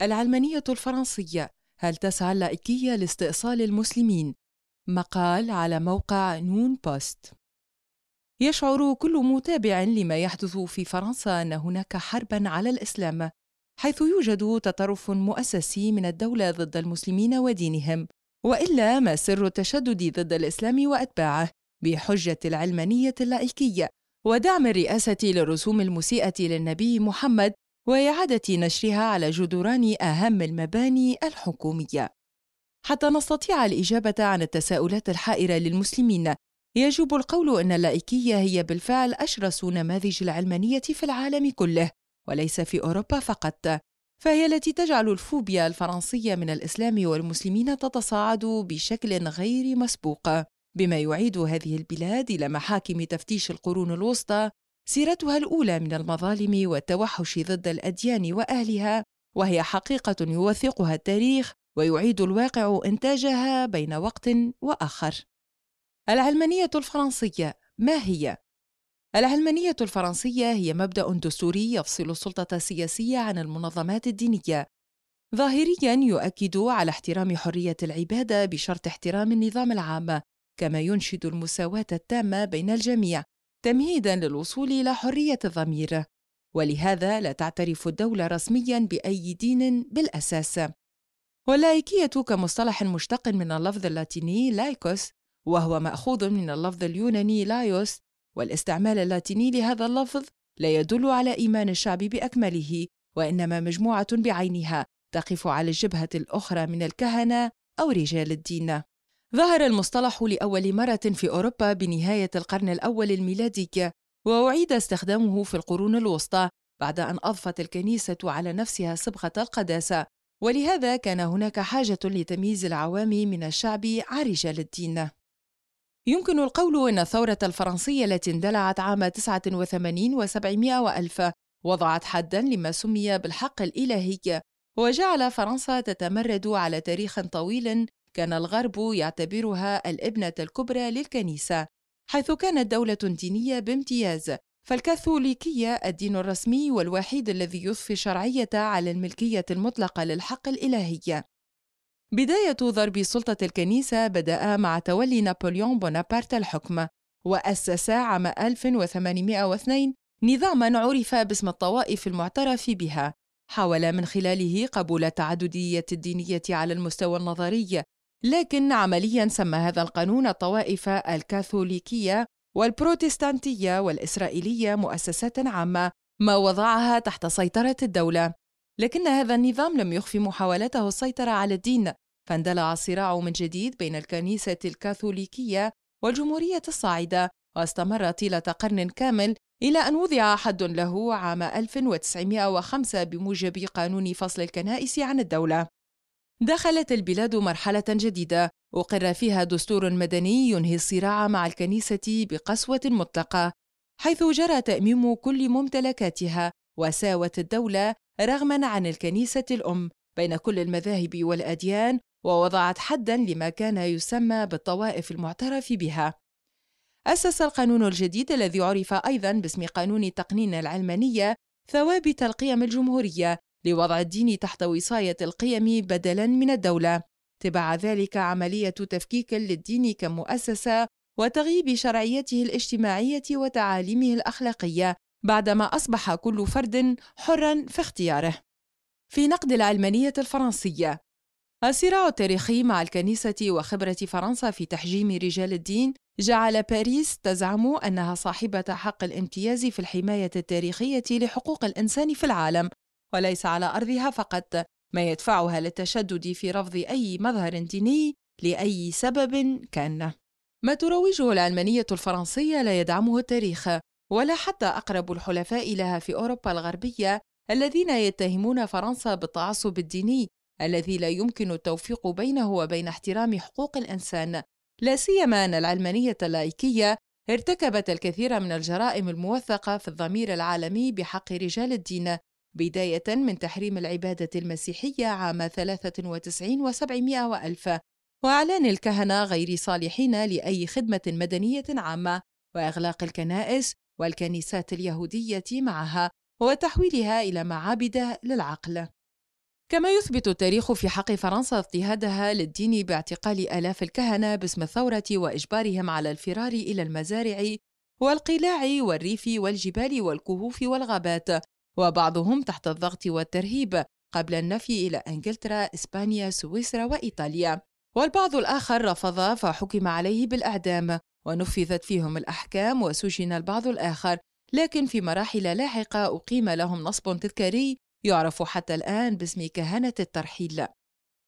العلمانية الفرنسية هل تسعى اللائكية لاستئصال المسلمين؟ مقال على موقع نون بوست يشعر كل متابع لما يحدث في فرنسا أن هناك حربا على الإسلام حيث يوجد تطرف مؤسسي من الدولة ضد المسلمين ودينهم وإلا ما سر التشدد ضد الإسلام وأتباعه بحجة العلمانية اللائكية ودعم الرئاسة للرسوم المسيئة للنبي محمد وإعادة نشرها على جدران أهم المباني الحكومية. حتى نستطيع الإجابة عن التساؤلات الحائرة للمسلمين، يجب القول أن اللائكية هي بالفعل أشرس نماذج العلمانية في العالم كله، وليس في أوروبا فقط، فهي التي تجعل الفوبيا الفرنسية من الإسلام والمسلمين تتصاعد بشكل غير مسبوق، بما يعيد هذه البلاد إلى محاكم تفتيش القرون الوسطى سيرتها الأولى من المظالم والتوحش ضد الأديان وأهلها وهي حقيقة يوثقها التاريخ ويعيد الواقع إنتاجها بين وقت وآخر. العلمانية الفرنسية ما هي؟ العلمانية الفرنسية هي مبدأ دستوري يفصل السلطة السياسية عن المنظمات الدينية. ظاهريا يؤكد على احترام حرية العبادة بشرط احترام النظام العام، كما ينشد المساواة التامة بين الجميع تمهيدا للوصول إلى حرية الضمير. ولهذا لا تعترف الدولة رسميا بأي دين بالأساس. واللايكية كمصطلح مشتق من اللفظ اللاتيني لايكوس وهو مأخوذ من اللفظ اليوناني لايوس. والاستعمال اللاتيني لهذا اللفظ لا يدل على إيمان الشعب بأكمله وإنما مجموعة بعينها تقف على الجبهة الأخرى من الكهنة أو رجال الدين. ظهر المصطلح لأول مرة في أوروبا بنهاية القرن الأول الميلادي وأعيد استخدامه في القرون الوسطى بعد أن أضفت الكنيسة على نفسها صبغة القداسة. ولهذا كان هناك حاجة لتمييز العوام من الشعب عن رجال الدين يمكن القول أن الثورة الفرنسية التي اندلعت عام 89 و700 وألف وضعت حداً لما سمي بالحق الإلهي وجعل فرنسا تتمرد على تاريخ طويل كان الغرب يعتبرها الابنة الكبرى للكنيسة حيث كانت دولة دينية بامتياز. فالكاثوليكية الدين الرسمي والوحيد الذي يضفي الشرعية على الملكية المطلقة للحق الإلهي. بداية ضرب سلطة الكنيسة بدأ مع تولي نابليون بونابرت الحكم وأسس عام 1802 نظاماً عرف باسم الطوائف المعترف بها. حاول من خلاله قبول التعددية الدينية على المستوى النظري لكن عمليا سمى هذا القانون الطوائف الكاثوليكية والبروتستانتية والإسرائيلية مؤسسات عامة ما وضعها تحت سيطرة الدولة. لكن هذا النظام لم يخفي محاولته السيطرة على الدين فاندلع الصراع من جديد بين الكنيسة الكاثوليكية والجمهورية الصاعدة واستمر طيلة قرن كامل إلى أن وضع حد له عام 1905 بموجب قانون فصل الكنائس عن الدولة. دخلت البلاد مرحلة جديدة أقر فيها دستور مدني ينهي الصراع مع الكنيسة بقسوة مطلقة، حيث جرى تأميم كل ممتلكاتها وساوت الدولة رغما عن الكنيسة الأم بين كل المذاهب والأديان ووضعت حدا لما كان يسمى بالطوائف المعترف بها. أسس القانون الجديد الذي عرف أيضا باسم قانون تقنين العلمانية ثوابت القيم الجمهورية لوضع الدين تحت وصاية القيم بدلاً من الدولة تبع ذلك عملية تفكيك للدين كمؤسسة وتغييب شرعيته الاجتماعية وتعاليمه الأخلاقية بعدما أصبح كل فرد حرًا في اختياره. في نقد العلمانية الفرنسية الصراع التاريخي مع الكنيسة وخبرة فرنسا في تحجيم رجال الدين جعل باريس تزعم أنها صاحبة حق الامتياز في الحماية التاريخية لحقوق الإنسان في العالم وليس على أرضها فقط ما يدفعها للتشدد في رفض أي مظهر ديني لأي سبب كان. ما تروجه العلمانية الفرنسية لا يدعمه التاريخ ولا حتى أقرب الحلفاء لها في أوروبا الغربية الذين يتهمون فرنسا بالتعصب الديني الذي لا يمكن التوفيق بينه وبين احترام حقوق الإنسان. لا سيما أن العلمانية اللايكية ارتكبت الكثير من الجرائم الموثقة في الضمير العالمي بحق رجال الدين بداية من تحريم العبادة المسيحية عام 93 و700 وألف. وإعلان الكهنة غير صالحين لأي خدمة مدنية عامة. وإغلاق الكنائس والكنيسات اليهودية معها. وتحويلها إلى معابد للعقل. كما يثبت التاريخ في حق فرنسا اضطهادها للدين باعتقال آلاف الكهنة باسم الثورة وإجبارهم على الفرار إلى المزارع والقلاع والريف والجبال والكهوف والغابات. وبعضهم تحت الضغط والترهيب قبل النفي إلى إنجلترا، إسبانيا، سويسرا وإيطاليا. والبعض الآخر رفض فحكم عليه بالإعدام ونفذت فيهم الأحكام وسجن البعض الآخر. لكن في مراحل لاحقة أقيم لهم نصب تذكاري يعرف حتى الآن باسم كهنة الترحيل.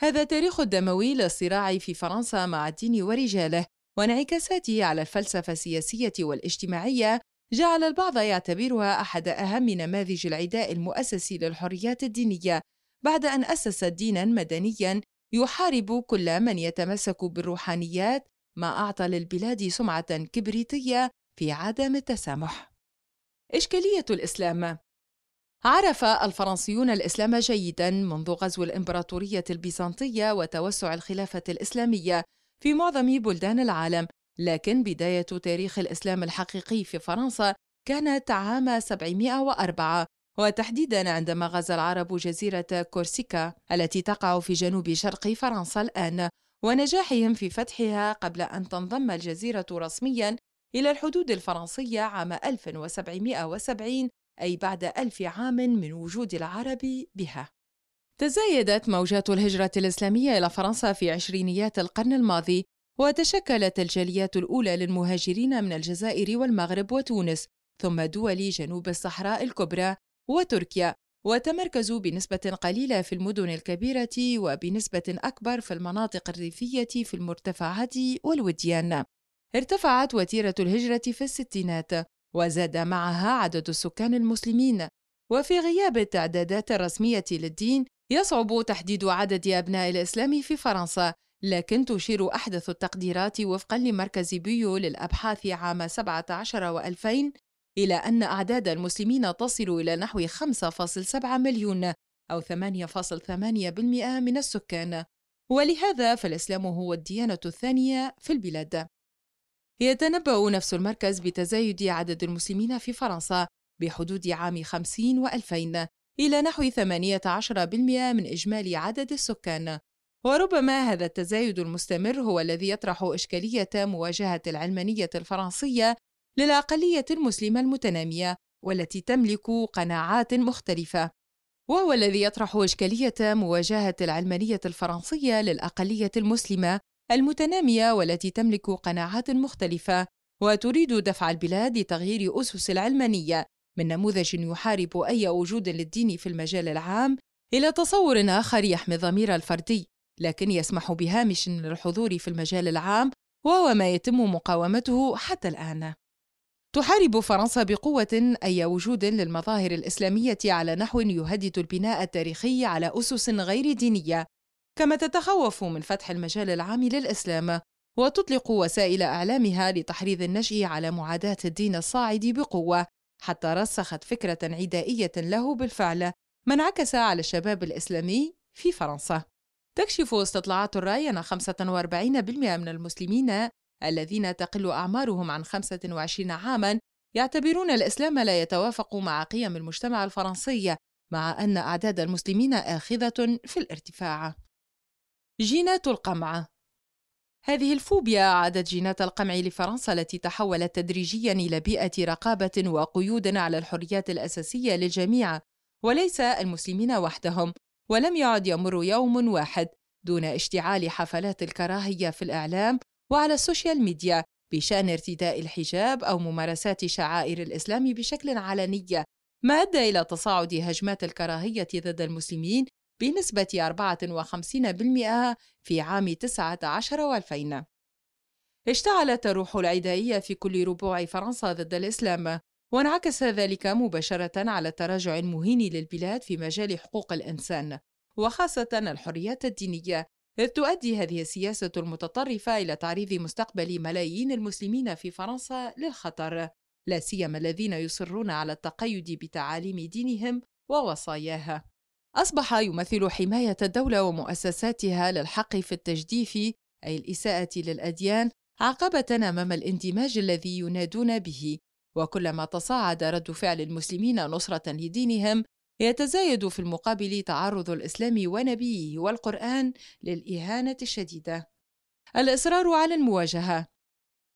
هذا تاريخ دموي للصراع في فرنسا مع الدين ورجاله وانعكاساته على الفلسفة السياسية والاجتماعية جعل البعض يعتبرها أحد أهم نماذج العداء المؤسسي للحريات الدينية بعد أن أسس دينا مدنيا يحارب كل من يتمسك بالروحانيات ما أعطى للبلاد سمعة كبريتية في عدم التسامح. إشكالية الإسلام عرف الفرنسيون الإسلام جيدا منذ غزو الإمبراطورية البيزنطية وتوسع الخلافة الإسلامية في معظم بلدان العالم لكن بداية تاريخ الإسلام الحقيقي في فرنسا كانت عام 704 وتحديدا عندما غزا العرب جزيرة كورسيكا التي تقع في جنوب شرق فرنسا الآن ونجاحهم في فتحها قبل أن تنضم الجزيرة رسميا إلى الحدود الفرنسية عام 1770 أي بعد ألف عام من وجود العرب بها. تزايدت موجات الهجرة الإسلامية إلى فرنسا في عشرينيات القرن الماضي وتشكلت الجاليات الأولى للمهاجرين من الجزائر والمغرب وتونس ثم دول جنوب الصحراء الكبرى وتركيا. وتمركزوا بنسبة قليلة في المدن الكبيرة وبنسبة أكبر في المناطق الريفية في المرتفعات والوديان. ارتفعت وتيرة الهجرة في الستينات، وزاد معها عدد السكان المسلمين، وفي غياب التعدادات الرسمية للدين، يصعب تحديد عدد أبناء الإسلام في فرنسا، لكن تشير أحدث التقديرات وفقا لمركز بيو للأبحاث عام 17 و2000 إلى أن أعداد المسلمين تصل إلى نحو 5.7 مليون أو 8.8% من السكان. ولهذا فالإسلام هو الديانة الثانية في البلاد. يتنبأ نفس المركز بتزايد عدد المسلمين في فرنسا بحدود عام 50 و2000 إلى نحو 18% من إجمالي عدد السكان. وربما هذا التزايد المستمر هو الذي يطرح إشكالية مواجهة العلمانية الفرنسية للأقلية المسلمة المتنامية والتي تملك قناعات مختلفة. وهو الذي يطرح إشكالية مواجهة العلمانية الفرنسية للأقلية المسلمة المتنامية والتي تملك قناعات مختلفة وتريد دفع البلاد لتغيير أسس العلمانية من نموذج يحارب أي وجود للدين في المجال العام إلى تصور آخر يحمي الضمير الفردي. لكن يسمح بهامش للحضور في المجال العام وهو ما يتم مقاومته حتى الآن تحارب فرنسا بقوة أي وجود للمظاهر الإسلامية على نحو يهدد البناء التاريخي على أسس غير دينية، كما تتخوف من فتح المجال العام للإسلام، وتطلق وسائل إعلامها لتحريض النشء على معاداة الدين الصاعد بقوة، حتى رسخت فكرة عدائية له بالفعل، ما انعكس على الشباب الإسلامي في فرنسا. تكشف استطلاعات الرأي أن 45% من المسلمين الذين تقل أعمارهم عن 25 عامًا يعتبرون الإسلام لا يتوافق مع قيم المجتمع الفرنسي، مع أن أعداد المسلمين آخذة في الارتفاع. جينات القمع هذه الفوبيا عادت جينات القمع لفرنسا التي تحولت تدريجيا إلى بيئة رقابة وقيود على الحريات الأساسية للجميع، وليس المسلمين وحدهم، ولم يعد يمر يوم واحد دون اشتعال حفلات الكراهية في الإعلام وعلى ال social media بشأن ارتداء الحجاب أو ممارسات شعائر الإسلام بشكل علني ما أدى إلى تصاعد هجمات الكراهية ضد المسلمين بنسبة 54% في عام 19 و2000 اشتعلت الروح العدائية في كل ربوع فرنسا ضد الإسلام وانعكس ذلك مباشرة على التراجع المهين للبلاد في مجال حقوق الإنسان وخاصة الحريات الدينية إذ تؤدي هذه السياسة المتطرفة إلى تعريض مستقبل ملايين المسلمين في فرنسا للخطر، لا سيما الذين يصرون على التقيد بتعاليم دينهم ووصاياها. أصبح يمثل حماية الدولة ومؤسساتها للحق في التجديف أي الإساءة للأديان عقبة أمام الاندماج الذي ينادون به، وكلما تصاعد رد فعل المسلمين نصرة لدينهم يتزايد في المقابل تعرض الإسلام ونبيه والقرآن للإهانة الشديدة. الإصرار على المواجهة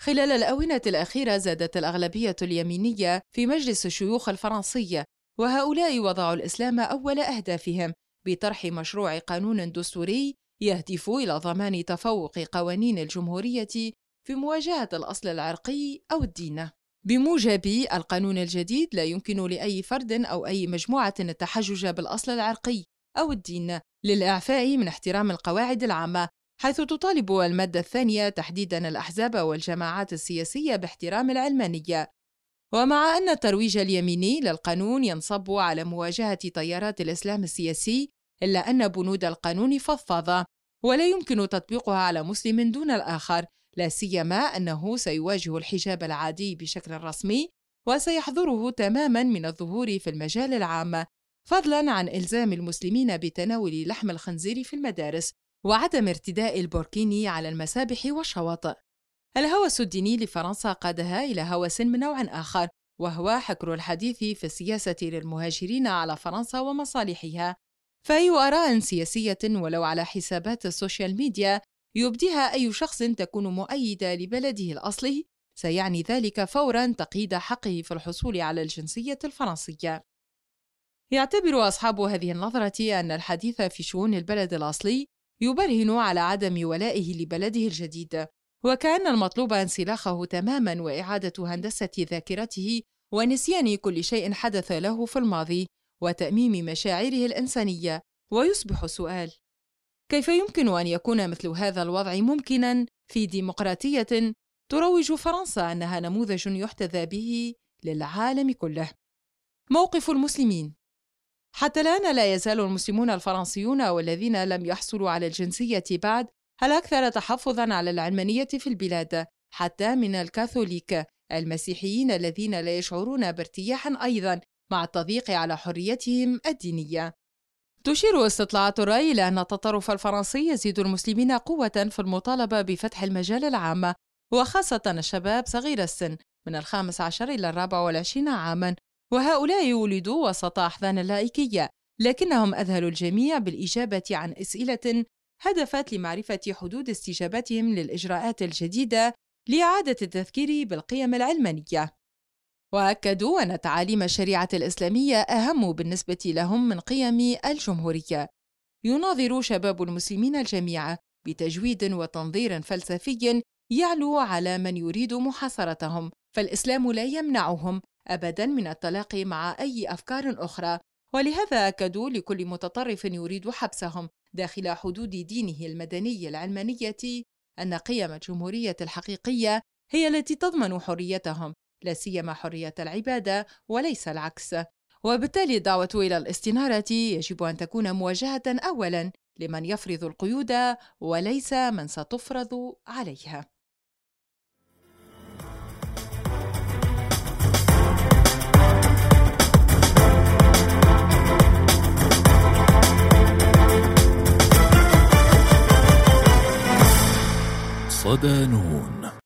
خلال الآونة الأخيرة زادت الأغلبية اليمينية في مجلس الشيوخ الفرنسي وهؤلاء وضعوا الإسلام أول أهدافهم بطرح مشروع قانون دستوري يهدف إلى ضمان تفوق قوانين الجمهورية في مواجهة الأصل العرقي أو الدين. بموجب القانون الجديد لا يمكن لأي فرد أو أي مجموعة التحجج بالأصل العرقي أو الدين للإعفاء من احترام القواعد العامة حيث تطالب المادة الثانية تحديدا الأحزاب والجماعات السياسية باحترام العلمانية. ومع أن الترويج اليميني للقانون ينصب على مواجهة تيارات الإسلام السياسي إلا أن بنود القانون فضفاضة ولا يمكن تطبيقها على مسلم دون الآخر. لا سيما أنه سيواجه الحجاب العادي بشكل رسمي وسيحظره تماما من الظهور في المجال العام فضلا عن إلزام المسلمين بتناول لحم الخنزير في المدارس وعدم ارتداء البوركيني على المسابح والشواطئ الهوس الديني لفرنسا قادها إلى هوس من نوع آخر وهو حكر الحديث في السياسة للمهاجرين على فرنسا ومصالحها. فأي آراء سياسية ولو على حسابات ال social media يبديها أي شخص تكون مؤيدة لبلده الأصلي سيعني ذلك فورا تقييد حقه في الحصول على الجنسية الفرنسية. يعتبر أصحاب هذه النظرة أن الحديث في شؤون البلد الأصلي يبرهن على عدم ولائه لبلده الجديد، وكأن المطلوب انسلاخه تماما وإعادة هندسة ذاكرته ونسيان كل شيء حدث له في الماضي وتأميم مشاعره الإنسانية، ويصبح السؤال: كيف يمكن أن يكون مثل هذا الوضع ممكنا في ديمقراطية تروج فرنسا أنها نموذج يحتذى به للعالم كله؟ موقف المسلمين حتى الآن لا يزال المسلمون الفرنسيون والذين لم يحصلوا على الجنسية بعد الأكثر تحفظًا على العلمانية في البلاد، حتى من الكاثوليك المسيحيين الذين لا يشعرون بارتياح أيضًا مع التضييق على حريتهم الدينية. تشير استطلاعات الرأي إلى أن التطرف الفرنسي يزيد المسلمين قوة في المطالبة بفتح المجال العام وخاصة الشباب صغير السن من الخامس عشر إلى الرابع والعشرين عامًا. وهؤلاء ولدوا وسط أحضان اللائكية لكنهم أذهلوا الجميع بالإجابة عن أسئلة هدفت لمعرفة حدود استجابتهم للإجراءات الجديدة لإعادة التذكير بالقيم العلمانية. وأكدوا أن تعاليم الشريعة الإسلامية أهم بالنسبة لهم من قيم الجمهورية. يناظر شباب المسلمين الجميع بتجويد وتنظير فلسفي يعلو على من يريد محاصرتهم فالإسلام لا يمنعهم ابدا من التلاقي مع أي أفكار أخرى. ولهذا أكدوا لكل متطرف يريد حبسهم داخل حدود دينه المدني العلمانية أن قيم الجمهورية الحقيقية هي التي تضمن حريتهم. لا سيما حرية العبادة وليس العكس. وبالتالي الدعوة إلى الاستنارة يجب أن تكون موجهه اولا لمن يفرض القيود وليس من ستفرض عليها. صدى نور